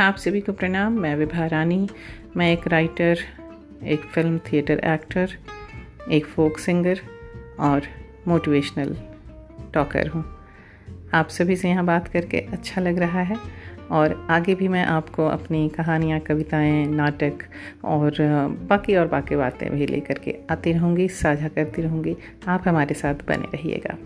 आप सभी को प्रणाम। मैं विभा रानी। मैं एक राइटर एक फ़िल्म थिएटर एक्टर एक फोक सिंगर और मोटिवेशनल टॉकर हूँ। आप सभी से यहाँ बात करके अच्छा लग रहा है और आगे भी मैं आपको अपनी कहानियाँ, कविताएँ, नाटक और बाकी और बाकी बातें भी लेकर के आती रहूँगी, साझा करती रहूँगी। आप हमारे साथ बने रहिएगा।